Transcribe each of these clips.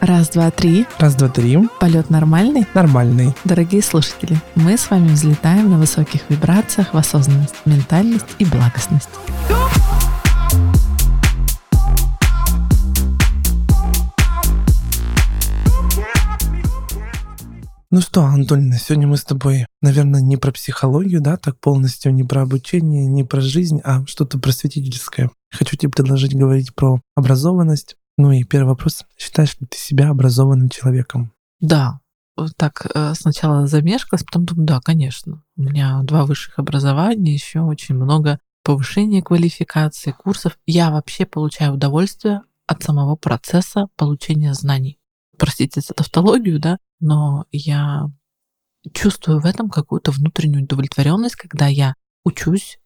Раз, два, три. Раз, два, три. Полет нормальный? Нормальный. Дорогие слушатели, мы с вами взлетаем на высоких вибрациях в осознанность, ментальность и благостность. Ну что, Антонина, сегодня мы с тобой, наверное, не про психологию, да, так полностью, не про обучение, не про жизнь, а что-то просветительское. Хочу тебе предложить говорить про образованность. Ну и первый вопрос. Считаешь ли ты себя образованным человеком? Да. Так, э, сначала замешкалась, потом думаю, да, конечно. У меня два высших образования, еще очень много повышения квалификации, курсов. Я вообще получаю удовольствие от самого процесса получения знаний. Простите за тавтологию, да, но я чувствую в этом какую-то внутреннюю удовлетворенность, когда я учусь,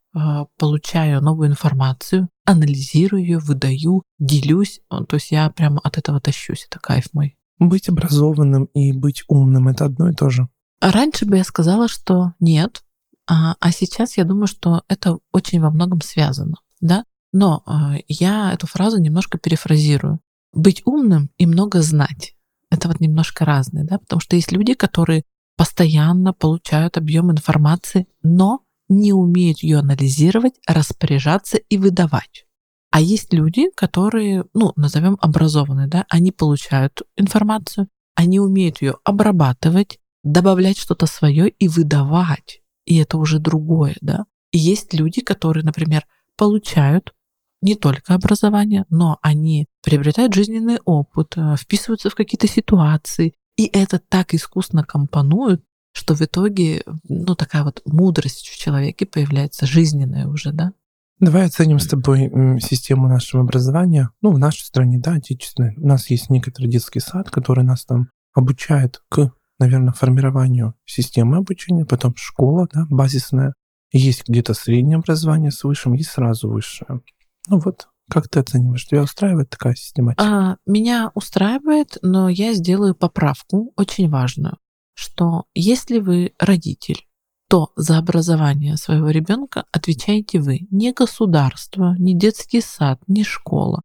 получаю новую информацию, анализирую ее, выдаю, делюсь. То есть я прямо от этого тащусь. Это кайф мой. Быть образованным и быть умным — это одно и то же. А Раньше бы я сказала, что нет, а, а сейчас я думаю, что это очень во многом связано, да. Но э, я эту фразу немножко перефразирую. Быть умным и много знать — это вот немножко разное, да, потому что есть люди, которые постоянно получают объем информации, но не умеют ее анализировать, распоряжаться и выдавать. А есть люди, которые, ну, назовем образованные, да, они получают информацию, они умеют ее обрабатывать, добавлять что-то свое и выдавать. И это уже другое, да. И есть люди, которые, например, получают не только образование, но они приобретают жизненный опыт, э, вписываются в какие-то ситуации, и это так искусно компонуют, что в итоге, ну, такая вот мудрость в человеке появляется, жизненная уже, да. Давай оценим с тобой систему нашего образования. Ну, в нашей стране, да, отечественной. У нас есть некоторый детский сад, который нас там обучает к, наверное, формированию системы обучения, потом школа, да, базисная. Есть где-то среднее образование с высшим, есть сразу высшее. Ну вот, как ты оцениваешь? Тебя устраивает такая систематика? А, меня устраивает, но я сделаю поправку, очень важную, что если вы родитель, то за образование своего ребенка отвечаете вы, не государство, не детский сад, не школа.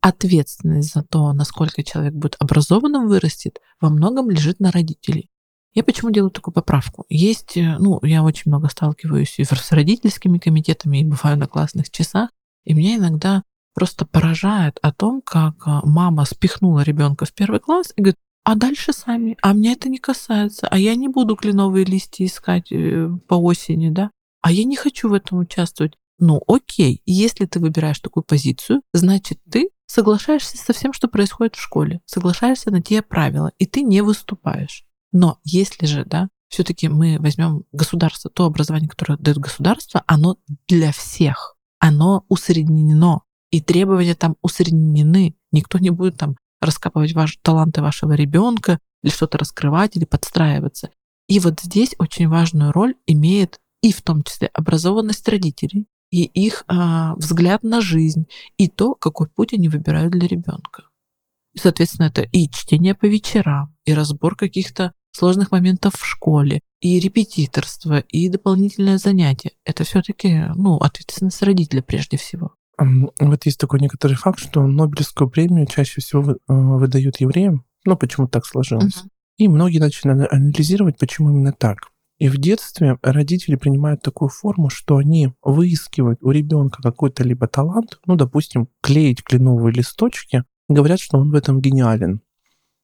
Ответственность за то, насколько человек будет образованным вырастет, во многом лежит на родителей. Я почему делаю такую поправку? Есть, э, ну, я очень много сталкиваюсь и с родительскими комитетами, и бываю на классных часах, и меня иногда просто поражает о том, как а, мама спихнула ребенка в первый класс и говорит, а дальше сами, а меня это не касается, а я не буду кленовые листья искать э, по осени, да, а я не хочу в этом участвовать. Ну, окей, если ты выбираешь такую позицию, значит, ты соглашаешься со всем, что происходит в школе, соглашаешься на те правила, и ты не выступаешь. Но если же, да, все-таки мы возьмем государство, то образование, которое дает государство, оно для всех, оно усреднено, и требования там усреднены. Никто не будет там раскапывать ваши таланты вашего ребенка или что-то раскрывать или подстраиваться. И вот здесь очень важную роль имеет и в том числе образованность родителей, и их а, взгляд на жизнь, и то, какой путь они выбирают для ребенка. И, соответственно, это и чтение по вечерам, и разбор каких-то сложных моментов в школе, и репетиторство, и дополнительное занятие. Это все-таки ну, ответственность родителя прежде всего. Вот есть такой некоторый факт, что Нобелевскую премию чаще всего э, выдают евреям. Ну, почему так сложилось. Мгм. И многие начали ана- анализировать, почему именно так. И в детстве родители принимают такую форму, что они выискивают у ребенка какой-то либо талант, ну, допустим, клеить кленовые листочки, говорят, что он в этом гениален.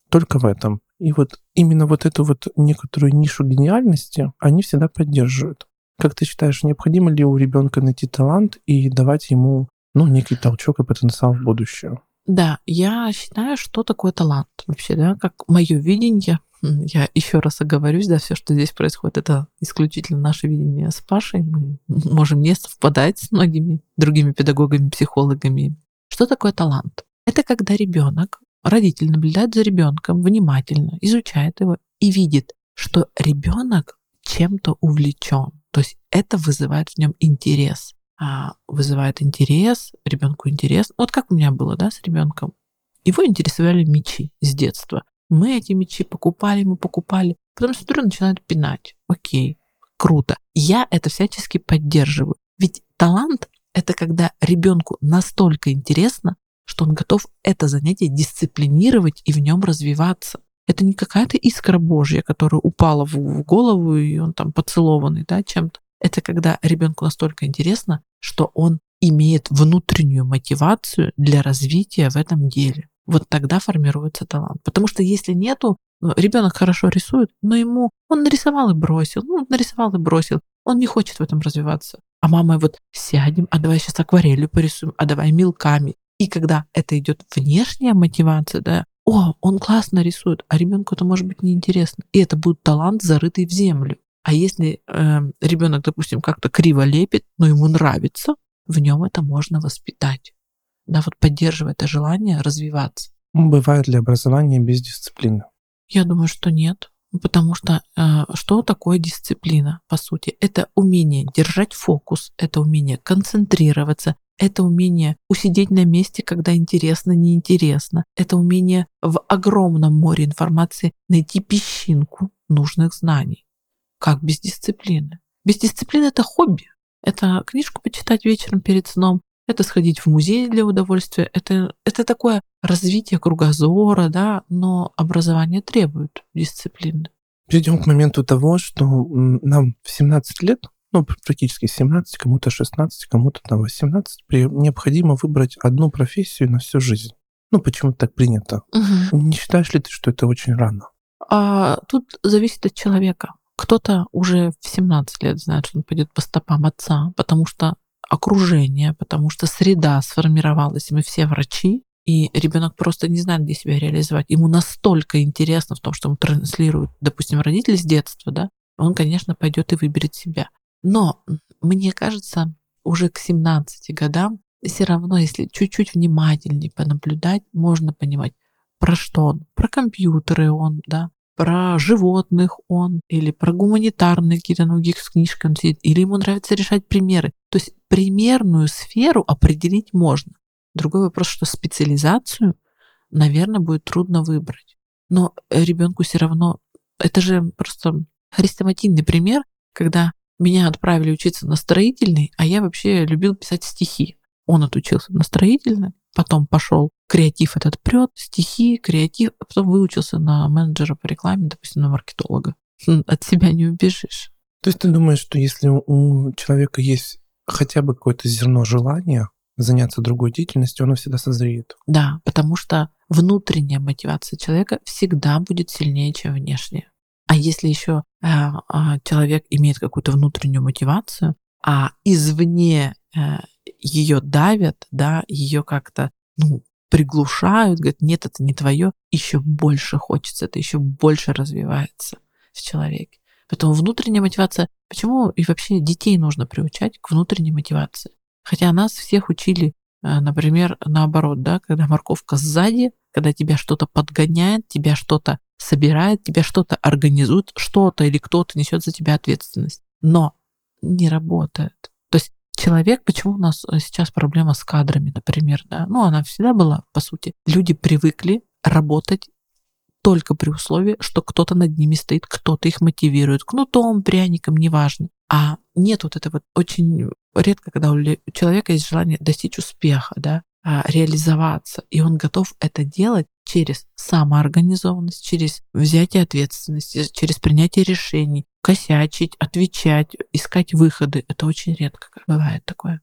Только в этом. И вот именно вот эту вот некоторую нишу гениальности они всегда поддерживают. Как ты считаешь, необходимо ли у ребенка найти талант и давать ему ну, некий толчок и потенциал в будущее? Да, я считаю, что такое талант вообще, да, как мое видение. Я еще раз оговорюсь, да, все, что здесь происходит, это исключительно наше видение с Пашей. Мы можем не совпадать с многими другими педагогами, психологами. Что такое талант? Это когда ребенок, родитель наблюдает за ребенком внимательно, изучает его и видит, что ребенок чем-то увлечен. То есть это вызывает в нем интерес. А, вызывает интерес, ребенку интерес. Вот как у меня было, да, с ребенком. Его интересовали мечи с детства. Мы эти мечи покупали, мы покупали. Потом смотрю, начинают пинать. Окей, круто. Я это всячески поддерживаю. Ведь талант — это когда ребенку настолько интересно, что он готов это занятие дисциплинировать и в нем развиваться. Это не какая-то искра Божья, которая упала в голову, и он там поцелованный да, чем-то. Это когда ребенку настолько интересно, что он имеет внутреннюю мотивацию для развития в этом деле. Вот тогда формируется талант. Потому что если нету, ну, ребенок хорошо рисует, но ему он нарисовал и бросил, ну, нарисовал и бросил, он не хочет в этом развиваться. А мама вот сядем, а давай сейчас акварелью порисуем, а давай мелками. И когда это идет внешняя мотивация, да, о, он классно рисует, а ребенку это может быть неинтересно. И это будет талант, зарытый в землю. А если э, ребенок, допустим, как-то криво лепит, но ему нравится, в нем это можно воспитать. Да, вот поддерживая это желание развиваться. Бывает ли образование без дисциплины? Я думаю, что нет. Потому что э, что такое дисциплина, по сути? Это умение держать фокус, это умение концентрироваться, это умение усидеть на месте, когда интересно, неинтересно. Это умение в огромном море информации найти песчинку нужных знаний. Как без дисциплины? Без дисциплины это хобби. Это книжку почитать вечером перед сном, это сходить в музей для удовольствия, это, это такое развитие кругозора, да, но образование требует дисциплины. Перейдем к моменту того, что нам в 17 лет, ну, практически 17, кому-то 16, кому-то там 18, необходимо выбрать одну профессию на всю жизнь. Ну, почему так принято? Угу. Не считаешь ли ты, что это очень рано? А, тут зависит от человека. Кто-то уже в 17 лет знает, что он пойдет по стопам отца, потому что окружение, потому что среда сформировалась, мы все врачи, и ребенок просто не знает, где себя реализовать. Ему настолько интересно в том, что ему транслируют, допустим, родители с детства, да, он, конечно, пойдет и выберет себя. Но мне кажется, уже к 17 годам все равно, если чуть-чуть внимательнее понаблюдать, можно понимать, про что он, про компьютеры он, да, про животных он, или про гуманитарные какие-то науки с он сидит, или ему нравится решать примеры. То есть примерную сферу определить можно. Другой вопрос, что специализацию, наверное, будет трудно выбрать. Но ребенку все равно, это же просто хрестоматийный пример, когда меня отправили учиться на строительный, а я вообще любил писать стихи. Он отучился на строительный, потом пошел креатив этот прет, стихи, креатив, а потом выучился на менеджера по рекламе, допустим, на маркетолога. От себя не убежишь. То есть ты думаешь, что если у человека есть хотя бы какое-то зерно желания заняться другой деятельностью, оно всегда созреет? Да, потому что внутренняя мотивация человека всегда будет сильнее, чем внешняя. А если еще э, э, человек имеет какую-то внутреннюю мотивацию, а извне э, ее давят, да, ее как-то ну, приглушают, говорят, нет, это не твое, еще больше хочется, это еще больше развивается в человеке. Поэтому внутренняя мотивация, почему и вообще детей нужно приучать к внутренней мотивации? Хотя нас всех учили, э, например, наоборот, да, когда морковка сзади, когда тебя что-то подгоняет, тебя что-то собирает, тебя что-то организует, что-то или кто-то несет за тебя ответственность. Но не работает. Человек, почему у нас э, сейчас проблема с кадрами, например, да, ну она всегда была, по сути. Люди привыкли работать только при условии, что кто-то над ними стоит, кто-то их мотивирует, кнутом, пряником, неважно. А нет вот этого очень редко, когда у человека есть желание достичь успеха, да, а, реализоваться, и он готов это делать через самоорганизованность, через взятие ответственности, через принятие решений, косячить, отвечать, искать выходы. Это очень редко бывает такое.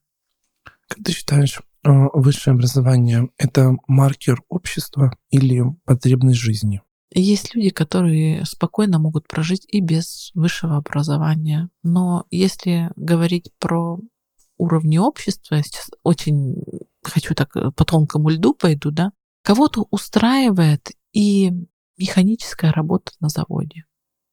Как ты считаешь, э, высшее образование — это маркер общества или потребность жизни? Есть люди, которые спокойно могут прожить и без высшего образования. Но если говорить про уровни общества, я сейчас очень хочу так по тонкому льду пойду, да, кого-то устраивает и механическая работа на заводе,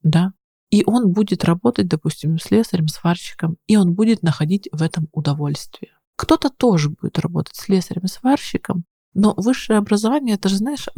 да, и он будет работать, допустим, слесарем, сварщиком, и он будет находить в этом удовольствие. Кто-то тоже будет работать слесарем, сварщиком, но высшее образование, это же, знаешь,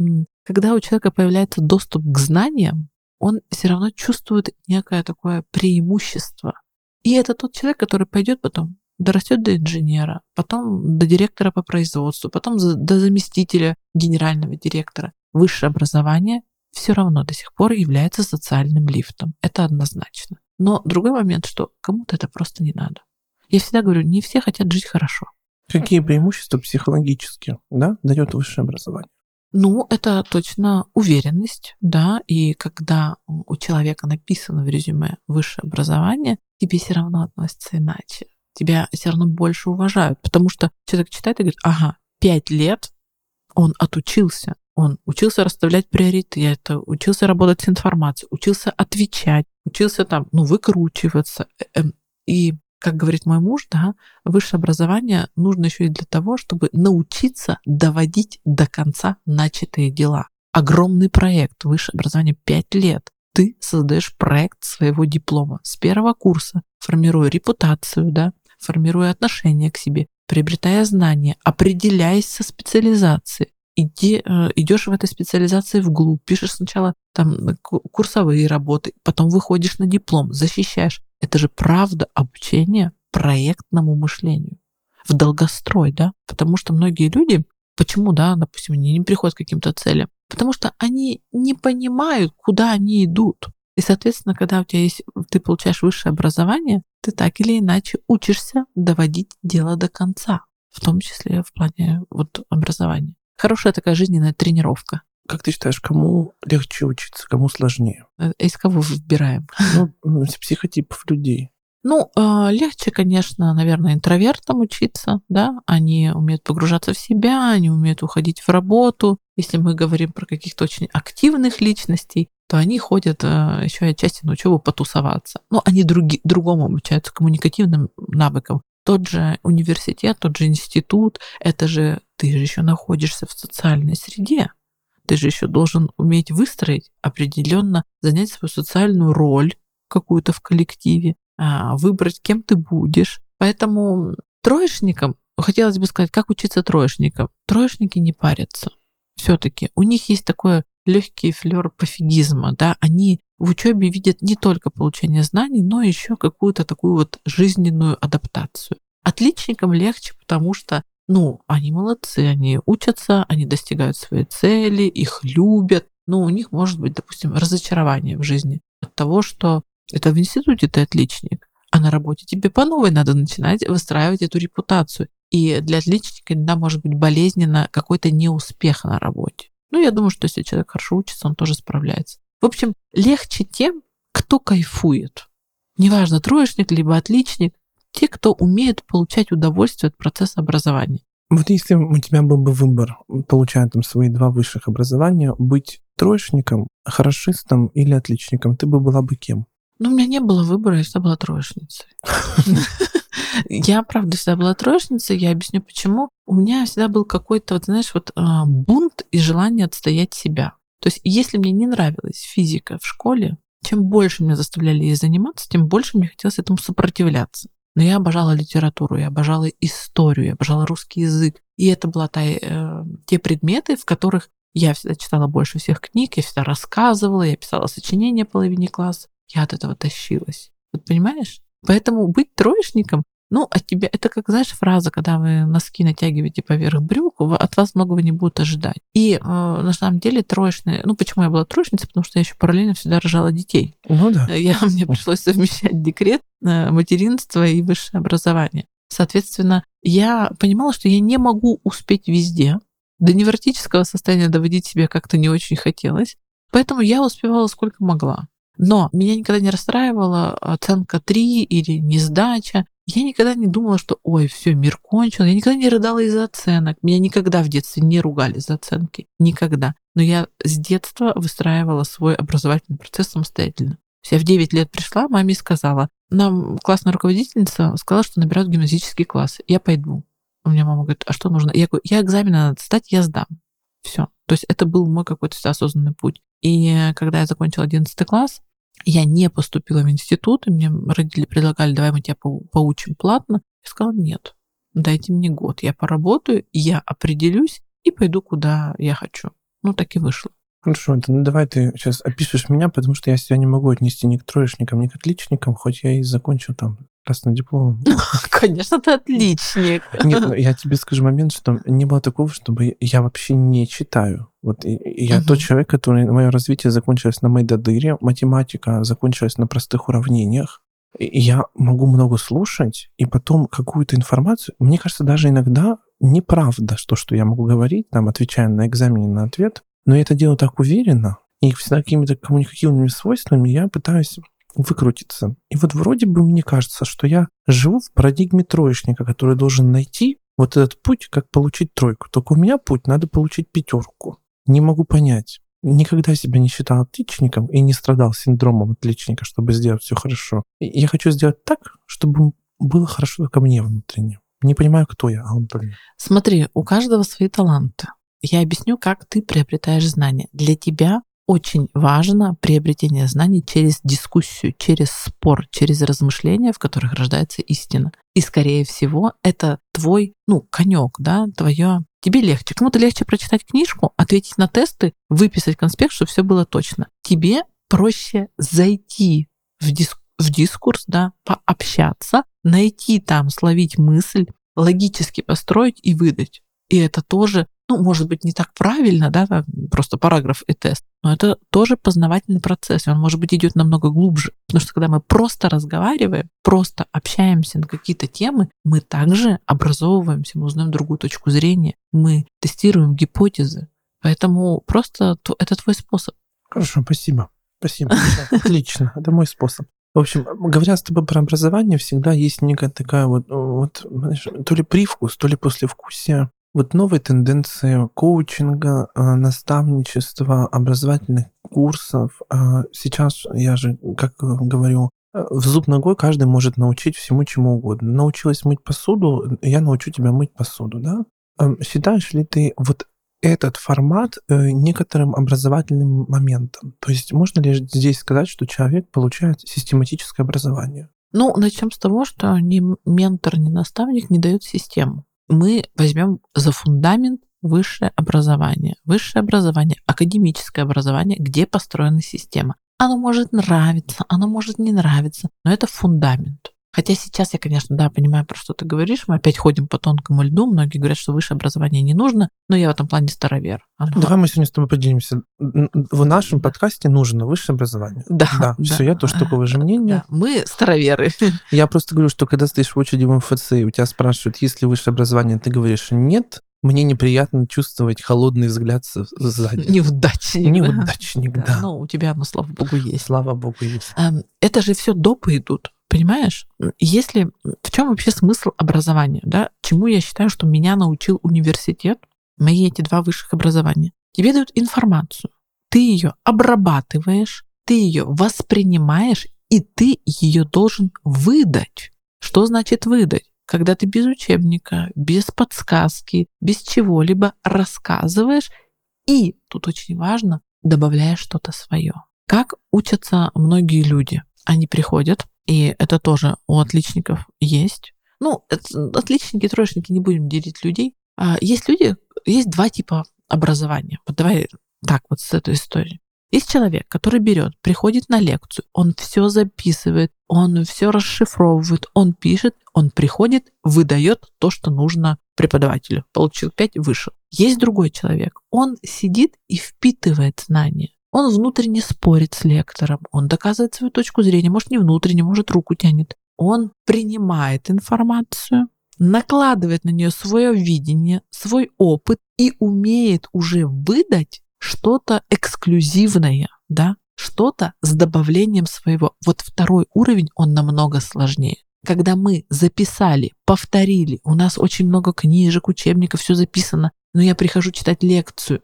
когда у человека появляется доступ к знаниям, он все равно чувствует некое такое преимущество. И это тот человек, который пойдет потом дорастет до инженера, потом до директора по производству, потом до заместителя генерального директора. Высшее образование все равно до сих пор является социальным лифтом. Это однозначно. Но другой момент, что кому-то это просто не надо. Я всегда говорю, не все хотят жить хорошо. Какие преимущества психологически да, дает высшее образование? Ну, это точно уверенность, да, и когда у человека написано в резюме высшее образование, тебе все равно относятся иначе. Тебя все равно больше уважают, потому что человек читает и говорит, ага, пять лет он отучился, он учился расставлять приоритеты, учился работать с информацией, учился отвечать, учился там, ну, выкручиваться. Э, эм, и, как говорит мой муж, да, высшее образование нужно еще и для того, чтобы научиться доводить до конца начатые дела. Огромный проект, высшее образование 5 лет. Ты создаешь проект своего диплома с первого курса, формируя репутацию, да, формируя отношение к себе, приобретая знания, определяясь со специализацией, иди, э, идешь в этой специализации вглубь, пишешь сначала там курсовые работы, потом выходишь на диплом, защищаешь. Это же правда обучение проектному мышлению в долгострой, да, потому что многие люди, почему, да, допустим, они не приходят к каким-то целям, потому что они не понимают, куда они идут. И, соответственно, когда у тебя есть, ты получаешь высшее образование, ты так или иначе учишься доводить дело до конца, в том числе в плане вот образования. Хорошая такая жизненная тренировка. Как ты считаешь, кому легче учиться, кому сложнее? Э, из кого выбираем? Ну, из психотипов людей. Ну, э, легче, конечно, наверное, интровертам учиться, да, они умеют погружаться в себя, они умеют уходить в работу. Если мы говорим про каких-то очень активных личностей, то они ходят э, еще отчасти на учебу потусоваться. Ну, они други, другому обучаются коммуникативным навыкам. Тот же университет, тот же институт, это же ты же еще находишься в социальной среде. Ты же еще должен уметь выстроить определенно, занять свою социальную роль какую-то в коллективе, а, выбрать, кем ты будешь. Поэтому троечникам, хотелось бы сказать, как учиться троечникам. Троечники не парятся. Все-таки у них есть такое легкий флер пофигизма, да, они в учебе видят не только получение знаний, но еще какую-то такую вот жизненную адаптацию. Отличникам легче, потому что, ну, они молодцы, они учатся, они достигают своей цели, их любят, но у них может быть, допустим, разочарование в жизни от того, что это в институте ты отличник, а на работе тебе по новой надо начинать выстраивать эту репутацию. И для отличника иногда может быть болезненно какой-то неуспех на работе. Ну, я думаю, что если человек хорошо учится, он тоже справляется. В общем, легче тем, кто кайфует. Неважно, троечник либо отличник, те, кто умеет получать удовольствие от процесса образования. Вот если у тебя был бы выбор, получая там свои два высших образования, быть троечником, хорошистом или отличником, ты бы была бы кем? Ну, у меня не было выбора, я всегда была троечницей. Я, правда, всегда была троечницей, я объясню почему. У меня всегда был какой-то, вот знаешь, вот а, бунт и желание отстоять себя. То есть, если мне не нравилась физика в школе, чем больше меня заставляли ей заниматься, тем больше мне хотелось этому сопротивляться. Но я обожала литературу, я обожала историю, я обожала русский язык. И это была та, э, те предметы, в которых я всегда читала больше всех книг, я всегда рассказывала, я писала сочинения половине класса. Я от этого тащилась. Вот понимаешь? Поэтому быть троечником ну, от тебя, это как, знаешь, фраза, когда вы носки натягиваете поверх брюк, от вас многого не будут ожидать. И э, на самом деле троечная, ну, почему я была троечницей, потому что я еще параллельно всегда рожала детей. Ну да. Я, мне пришлось совмещать декрет, э, материнство и высшее образование. Соответственно, я понимала, что я не могу успеть везде. До невротического состояния доводить себя как-то не очень хотелось. Поэтому я успевала сколько могла. Но меня никогда не расстраивала оценка 3 или несдача. Я никогда не думала, что ой, все, мир кончил. Я никогда не рыдала из-за оценок. Меня никогда в детстве не ругали за оценки. Никогда. Но я с детства выстраивала свой образовательный процесс самостоятельно. Я в 9 лет пришла, маме сказала, нам классная руководительница сказала, что набирают гимназический класс. Я пойду. У меня мама говорит, а что нужно? Я говорю, я экзамены надо сдать, я сдам. Все. То есть это был мой какой-то осознанный путь. И когда я закончила 11 класс, я не поступила в институт, и мне родители предлагали, давай мы тебя поучим платно. Я сказала, нет, дайте мне год, я поработаю, я определюсь и пойду, куда я хочу. Ну, так и вышло. Хорошо, ну давай ты сейчас опишешь меня, потому что я себя не могу отнести ни к троечникам, ни к отличникам, хоть я и закончил там красным дипломом. Конечно, ты отличник. Нет, ну, я тебе скажу момент, что не было такого, чтобы я вообще не читаю. Вот я угу. тот человек, который мое развитие закончилось на Майдадыре, математика закончилась на простых уравнениях. Я могу много слушать, и потом какую-то информацию... Мне кажется, даже иногда неправда, что, что я могу говорить, там, отвечая на экзамене на ответ, но я это делаю так уверенно, и всегда какими-то коммуникативными свойствами я пытаюсь выкрутиться. И вот вроде бы мне кажется, что я живу в парадигме троечника, который должен найти вот этот путь, как получить тройку. Только у меня путь, надо получить пятерку. Не могу понять. Никогда себя не считал отличником и не страдал синдромом отличника, чтобы сделать все хорошо. Я хочу сделать так, чтобы было хорошо только мне внутренне. Не понимаю, кто я, Анатолий. Смотри, у каждого свои таланты. Я объясню, как ты приобретаешь знания. Для тебя очень важно приобретение знаний через дискуссию, через спор, через размышления, в которых рождается истина. И, скорее всего, это твой, ну, конек, да, твое. Тебе легче. Кому-то легче прочитать книжку, ответить на тесты, выписать конспект, чтобы все было точно. Тебе проще зайти в, диск, в дискурс, да, пообщаться, найти там, словить мысль, логически построить и выдать. И это тоже ну, может быть, не так правильно, да, так, просто параграф и тест, но это тоже познавательный процесс, и он, может быть, идет намного глубже. Потому что когда мы просто разговариваем, просто общаемся на какие-то темы, мы также образовываемся, мы узнаем другую точку зрения, мы тестируем гипотезы. Поэтому просто это твой способ. Хорошо, спасибо. Спасибо. Отлично. Это мой способ. В общем, говоря с тобой про образование, всегда есть некая такая вот, вот знаешь, то ли привкус, то ли послевкусие вот новые тенденции коучинга, а, наставничества, образовательных курсов. А, сейчас я же, как говорю, э, в зуб ногой каждый может научить всему чему угодно. Научилась мыть посуду, я научу тебя мыть посуду, да? Считаешь ли ты вот этот формат э, некоторым образовательным моментом? То есть можно ли здесь сказать, что человек получает систематическое образование? Ну, начнем с того, что ни ментор, ни наставник не дают систему мы возьмем за фундамент высшее образование. Высшее образование, академическое образование, где построена система. Оно может нравиться, оно может не нравиться, но это фундамент. Хотя сейчас я, конечно, да, понимаю, про что ты говоришь. Мы опять ходим по тонкому льду. Многие говорят, что высшее образование не нужно, но я в этом плане старовер. Оно... Давай мы сегодня с тобой поделимся. В нашем подкасте нужно высшее образование. Да. Да, да. все, я тоже такого же мнения. Да. Мы староверы. Я просто говорю, что когда стоишь в очереди в МФЦ, и у тебя спрашивают, есть ли высшее образование, ты говоришь нет, мне неприятно чувствовать холодный взгляд сзади. Неудачник. Неудачник, да. да. Ну, у тебя, ну, слава богу, есть. Слава богу, есть. Эм, это же все допы идут. Понимаешь, если в чем вообще смысл образования, да? Чему я считаю, что меня научил университет, мои эти два высших образования? Тебе дают информацию, ты ее обрабатываешь, ты ее воспринимаешь, и ты ее должен выдать. Что значит выдать? Когда ты без учебника, без подсказки, без чего-либо рассказываешь, и тут очень важно, добавляешь что-то свое. Как учатся многие люди? Они приходят, и это тоже у отличников есть. Ну, это, отличники, троечники, не будем делить людей. А есть люди, есть два типа образования. Вот давай так вот с этой истории. Есть человек, который берет, приходит на лекцию, он все записывает, он все расшифровывает, он пишет, он приходит, выдает то, что нужно преподавателю. Получил 5, вышел. Есть другой человек, он сидит и впитывает знания. Он внутренне спорит с лектором, он доказывает свою точку зрения, может не внутренне, может руку тянет. Он принимает информацию, накладывает на нее свое видение, свой опыт и умеет уже выдать что-то эксклюзивное, да, что-то с добавлением своего. Вот второй уровень, он намного сложнее. Когда мы записали, повторили, у нас очень много книжек, учебников, все записано, но я прихожу читать лекцию,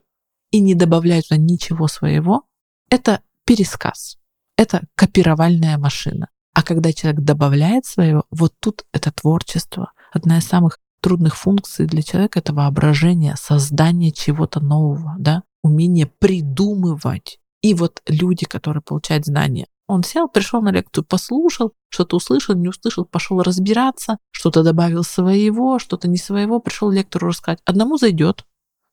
и не добавляют туда ничего своего, это пересказ, это копировальная машина. А когда человек добавляет своего, вот тут это творчество. Одна из самых трудных функций для человека это воображение, создание чего-то нового, да, умение придумывать. И вот люди, которые получают знания, он сел, пришел на лекцию, послушал, что-то услышал, не услышал, пошел разбираться, что-то добавил своего, что-то не своего, пришел лектору рассказать. Одному зайдет,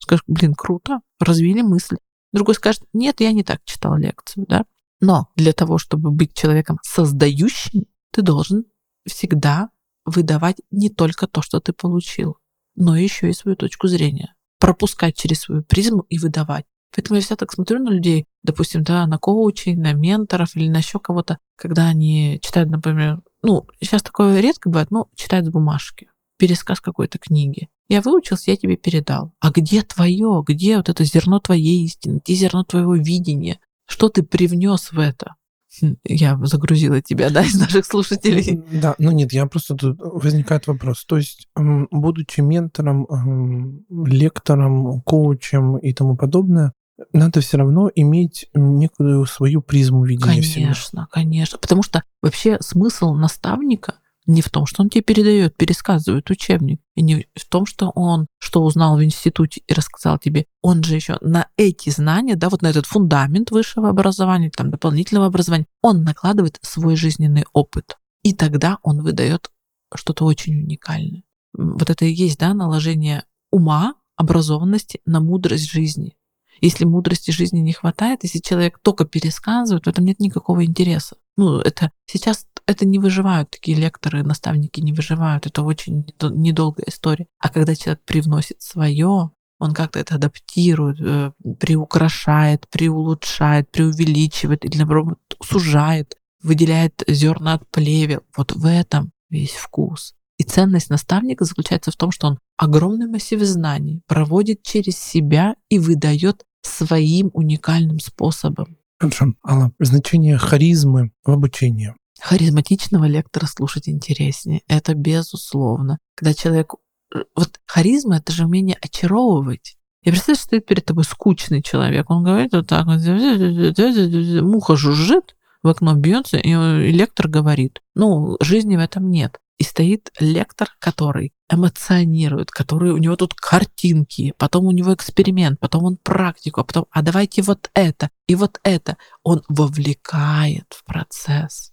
скажешь, блин, круто, развили мысль. Другой скажет, нет, я не так читал лекцию, да. Но для того, чтобы быть человеком создающим, ты должен всегда выдавать не только то, что ты получил, но еще и свою точку зрения. Пропускать через свою призму и выдавать. Поэтому я всегда так смотрю на людей, допустим, да, на коучей, на менторов или на еще кого-то, когда они читают, например, ну, сейчас такое редко бывает, но читают с бумажки, пересказ какой-то книги. Я выучился, я тебе передал. А где твое? Где вот это зерно твоей истины? Где зерно твоего видения? Что ты привнес в это? Хм, я загрузила тебя, да, из наших слушателей. Да, ну нет, я просто тут возникает вопрос. То есть, будучи ментором, лектором, коучем и тому подобное, надо все равно иметь некую свою призму видения Конечно, конечно. Потому что вообще смысл наставника не в том, что он тебе передает, пересказывает учебник, и не в том, что он что узнал в институте и рассказал тебе. Он же еще на эти знания, да, вот на этот фундамент высшего образования, там, дополнительного образования, он накладывает свой жизненный опыт. И тогда он выдает что-то очень уникальное. Вот это и есть, да, наложение ума, образованности на мудрость жизни. Если мудрости жизни не хватает, если человек только пересказывает, в этом нет никакого интереса. Ну, это сейчас это не выживают такие лекторы, наставники не выживают. Это очень недолгая история. А когда человек привносит свое, он как-то это адаптирует, э, приукрашает, приулучшает, преувеличивает или, наоборот, сужает, выделяет зерна от плевел. Вот в этом весь вкус. И ценность наставника заключается в том, что он огромный массив знаний проводит через себя и выдает своим уникальным способом. Хорошо. Алла, значение харизмы в обучении. Харизматичного лектора слушать интереснее. Это безусловно. Когда человек... Э, вот харизма — это же умение очаровывать. Я представляю, что стоит перед тобой скучный человек. Он говорит вот так муха жужжит, в окно бьется, и лектор говорит. Ну, жизни в этом нет. И стоит лектор, который эмоционирует, который у него тут картинки, потом у него эксперимент, потом он практику, а потом, а давайте вот это и вот это. Он вовлекает в процесс,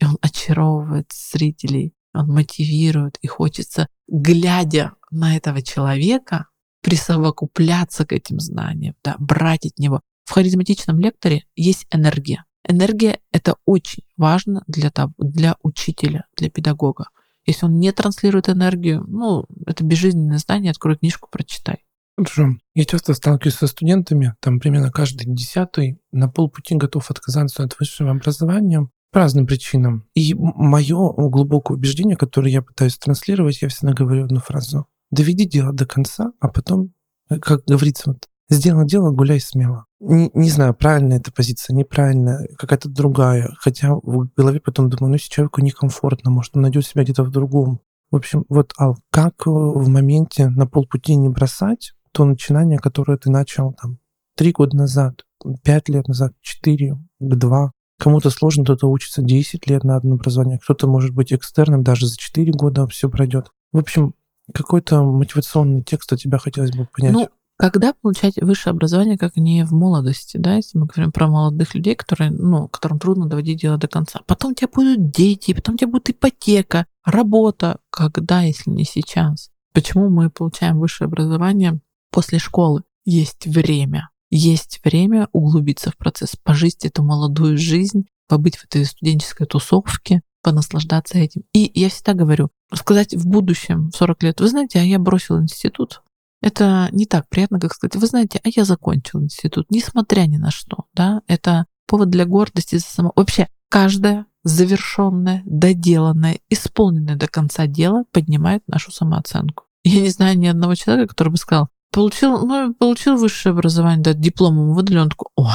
и он очаровывает зрителей, он мотивирует, и хочется, глядя на этого человека, присовокупляться к этим знаниям, да, брать от него. В харизматичном лекторе есть энергия. Энергия — это очень важно для, того, для учителя, для педагога. Если он не транслирует энергию, ну, это безжизненное знание, открой книжку, прочитай. Хорошо. Я часто сталкиваюсь со студентами, там примерно каждый десятый на полпути готов отказаться от высшего образования по разным причинам. И мое глубокое убеждение, которое я пытаюсь транслировать, я всегда говорю одну фразу. Доведи дело до конца, а потом, э, как говорится, вот, сделано дело, гуляй смело. Не, не знаю, правильная эта позиция, неправильная, какая-то другая. Хотя в голове потом думаю, ну, если человеку некомфортно, может, он найдет себя где-то в другом. В общем, вот, Ал, как э, в моменте на полпути не бросать то начинание, которое ты начал там три года назад, пять лет назад, четыре, два. Кому-то сложно, кто-то учится 10 лет на одно образование, кто-то может быть экстерном, даже за 4 года все пройдет. В общем, какой-то мотивационный текст у тебя хотелось бы понять. Ну, когда получать высшее образование, как не в молодости, да, если мы говорим про молодых людей, которые, ну, которым трудно доводить дело до конца. Потом у тебя будут дети, потом у тебя будет ипотека, работа. Когда, если не сейчас? Почему мы получаем высшее образование после школы? Есть время. Есть время углубиться в процесс, пожить эту молодую жизнь, побыть в этой студенческой тусовке, понаслаждаться этим. И я всегда говорю, сказать в будущем, в 40 лет, вы знаете, а я бросил институт, это не так приятно, как сказать, вы знаете, а я закончил институт, несмотря ни на что, да, это повод для гордости за само. Вообще, каждое завершенное, доделанное, исполненное до конца дело поднимает нашу самооценку. Я не знаю ни одного человека, который бы сказал, получил, ну, получил высшее образование, да, дипломом выдали, он такой, ой,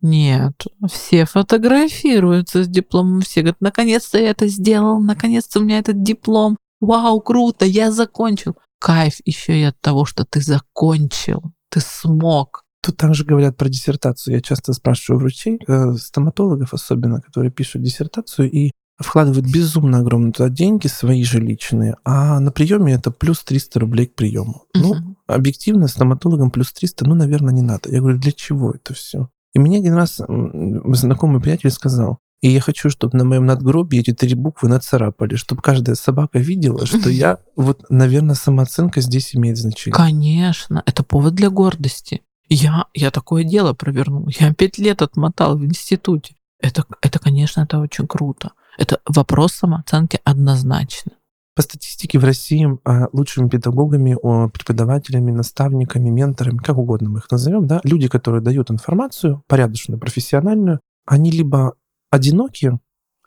нет, все фотографируются с дипломом, все говорят, наконец-то я это сделал, наконец-то у меня этот диплом, вау, круто, я закончил кайф еще и от того, что ты закончил, ты смог. Тут также говорят про диссертацию. Я часто спрашиваю врачей, э, стоматологов особенно, которые пишут диссертацию и вкладывают безумно огромные туда деньги, свои же личные, а на приеме это плюс 300 рублей к приему. Uh-huh. Ну, объективно, стоматологам плюс 300, ну, наверное, не надо. Я говорю, для чего это все? И мне один раз знакомый приятель сказал, и я хочу, чтобы на моем надгробии эти три буквы нацарапали, чтобы каждая собака видела, что я, вот, наверное, самооценка здесь имеет значение. Конечно, это повод для гордости. Я, я такое дело провернул. Я пять лет отмотал в институте. Это, это, конечно, это очень круто. Это вопрос самооценки однозначно. По статистике в России а, лучшими педагогами, преподавателями, наставниками, менторами, как угодно мы их назовем, да, люди, которые дают информацию порядочную, профессиональную, они либо одинокие,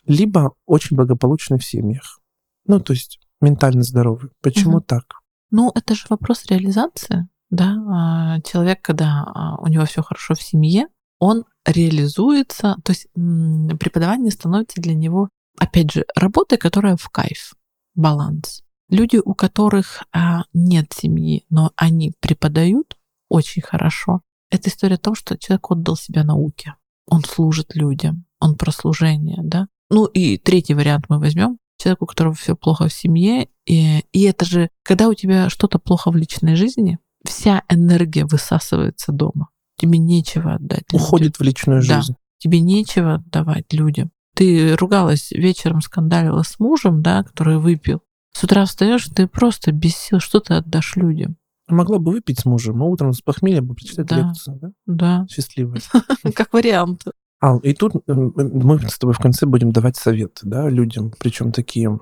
либо очень благополучны в семьях. Ну, то есть ментально здоровы. Почему угу. так? Ну, это же вопрос реализации, да. А, человек, когда а, у него все хорошо в семье, он реализуется, то есть преподавание становится для него, опять же, работой, которая в кайф, баланс. Люди, у которых а, нет семьи, но они преподают очень хорошо, это история о том, что человек отдал себя науке. Он служит людям, он про служение, да. Ну и третий вариант мы возьмем. Человек, у которого все плохо в семье, и, и это же, когда у тебя что-то плохо в личной жизни, вся энергия высасывается дома. Тебе нечего отдать. Уходит людям. в личную жизнь. Да. Тебе нечего отдавать людям. Ты ругалась вечером, скандалила с мужем, да, который выпил. С утра встаешь, ты просто без сил, что ты отдашь людям? Могла бы выпить с мужем, а утром с похмелья бы прочитать да. лекцию, да? Да. Счастливая. Как вариант. Ал, и тут мы с тобой в конце будем давать советы, да, людям, причем такие,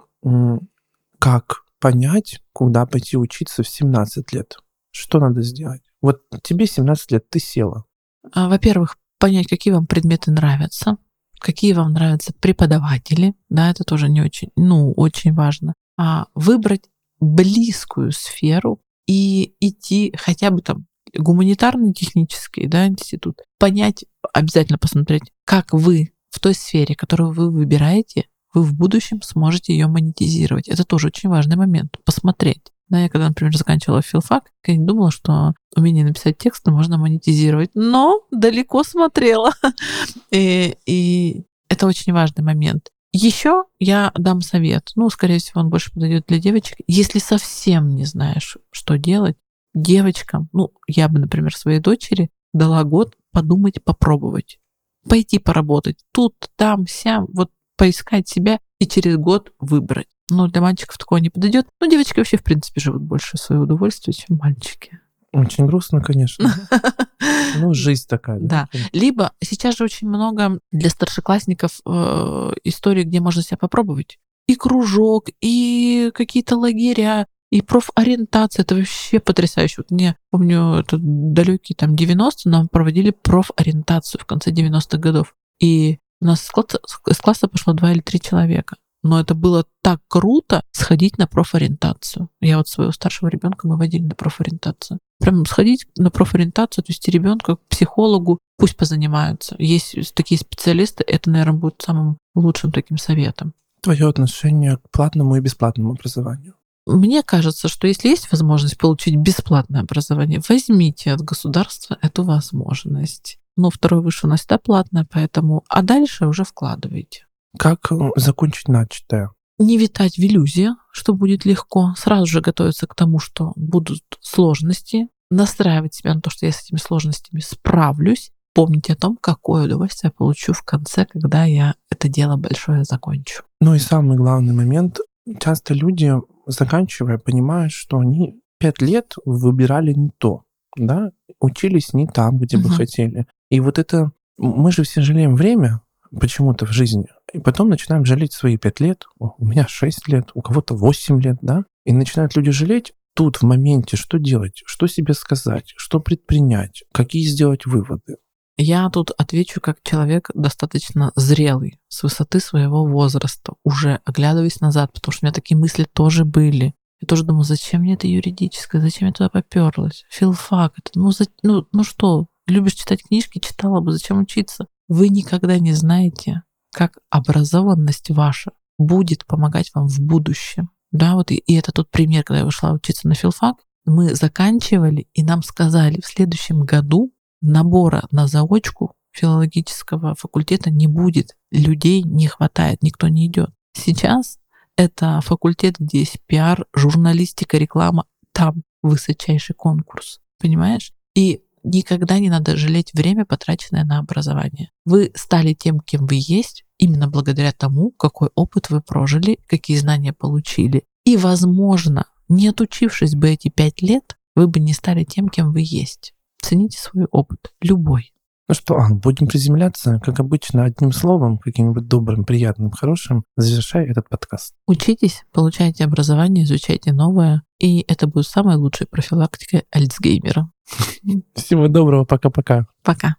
как понять, куда пойти учиться в 17 лет. Что надо сделать? Вот тебе 17 лет, ты села. А, во-первых, понять, какие вам предметы нравятся, какие вам нравятся преподаватели, да, это тоже не очень, ну, очень важно. А выбрать близкую сферу и идти хотя бы там гуманитарный технический да, институт, понять, обязательно посмотреть, как вы в той сфере, которую вы выбираете, вы в будущем сможете ее монетизировать. Это тоже очень важный момент. Посмотреть. Да, я когда, например, заканчивала филфак, я не думала, что умение написать текст можно монетизировать, но далеко смотрела. и, и это очень важный момент. Еще я дам совет, ну, скорее всего, он больше подойдет для девочек. Если совсем не знаешь, что делать, девочкам, ну, я бы, например, своей дочери дала год подумать, попробовать. Пойти поработать тут, там, сям, вот поискать себя и через год выбрать. Но для мальчиков такого не подойдет. Ну, девочки вообще, в принципе, живут больше в свое удовольствие, чем мальчики. Очень грустно, конечно. Ну, жизнь такая. Да. Либо сейчас же очень много для старшеклассников э, историй, где можно себя попробовать. И кружок, и какие-то лагеря, и профориентация, это вообще потрясающе. Вот мне, помню, это далекие там 90-е, нам проводили профориентацию в конце 90-х годов. И у нас из класса, из класса пошло два или три человека. Но это было так круто сходить на профориентацию. Я вот своего старшего ребенка мы водили на профориентацию. Прям сходить на профориентацию, отвести ребенка к психологу, пусть позанимаются. Есть такие специалисты, это, наверное, будет самым лучшим таким советом. Твое отношение к платному и бесплатному образованию? Мне кажется, что если есть возможность получить бесплатное образование, возьмите от государства эту возможность. Но второе выше у нас всегда платное, поэтому... А дальше уже вкладывайте. Как э, закончить начатое? Не витать в иллюзии, что будет легко. Сразу же готовиться к тому, что будут сложности. Настраивать себя на то, что я с этими сложностями справлюсь. Помнить о том, какое удовольствие я получу в конце, когда я это дело большое закончу. Ну и самый главный момент. Часто люди заканчивая, понимают, что они пять лет выбирали не то, да, учились не там, где угу. бы хотели. И вот это мы же все жалеем время почему-то в жизни, и потом начинаем жалеть свои пять лет, у меня шесть лет, у кого-то восемь лет, да, и начинают люди жалеть, тут в моменте что делать, что себе сказать, что предпринять, какие сделать выводы. Я тут отвечу как человек достаточно зрелый с высоты своего возраста, уже оглядываясь назад, потому что у меня такие мысли тоже были. Я тоже думаю, зачем мне это юридическое, зачем я туда поперлась? Филфак, это, ну, за, ну, ну что, любишь читать книжки, читала бы, зачем учиться? Вы никогда не знаете, как образованность ваша будет помогать вам в будущем. Да, вот и, и это тот пример, когда я вышла учиться на филфак, мы заканчивали, и нам сказали, в следующем году набора на заочку филологического факультета не будет. Людей не хватает, никто не идет. Сейчас это факультет, где есть пиар, журналистика, реклама, там высочайший конкурс. Понимаешь? И никогда не надо жалеть время, потраченное на образование. Вы стали тем, кем вы есть, именно благодаря тому, какой опыт вы прожили, какие знания получили. И, возможно, не отучившись бы эти пять лет, вы бы не стали тем, кем вы есть. Цените свой опыт, любой. Ну что, будем приземляться, как обычно, одним словом, каким-нибудь добрым, приятным, хорошим, завершая этот подкаст. Учитесь, получайте образование, изучайте новое, и это будет самой лучшей профилактикой Альцгеймера. Всего доброго, пока-пока. Пока.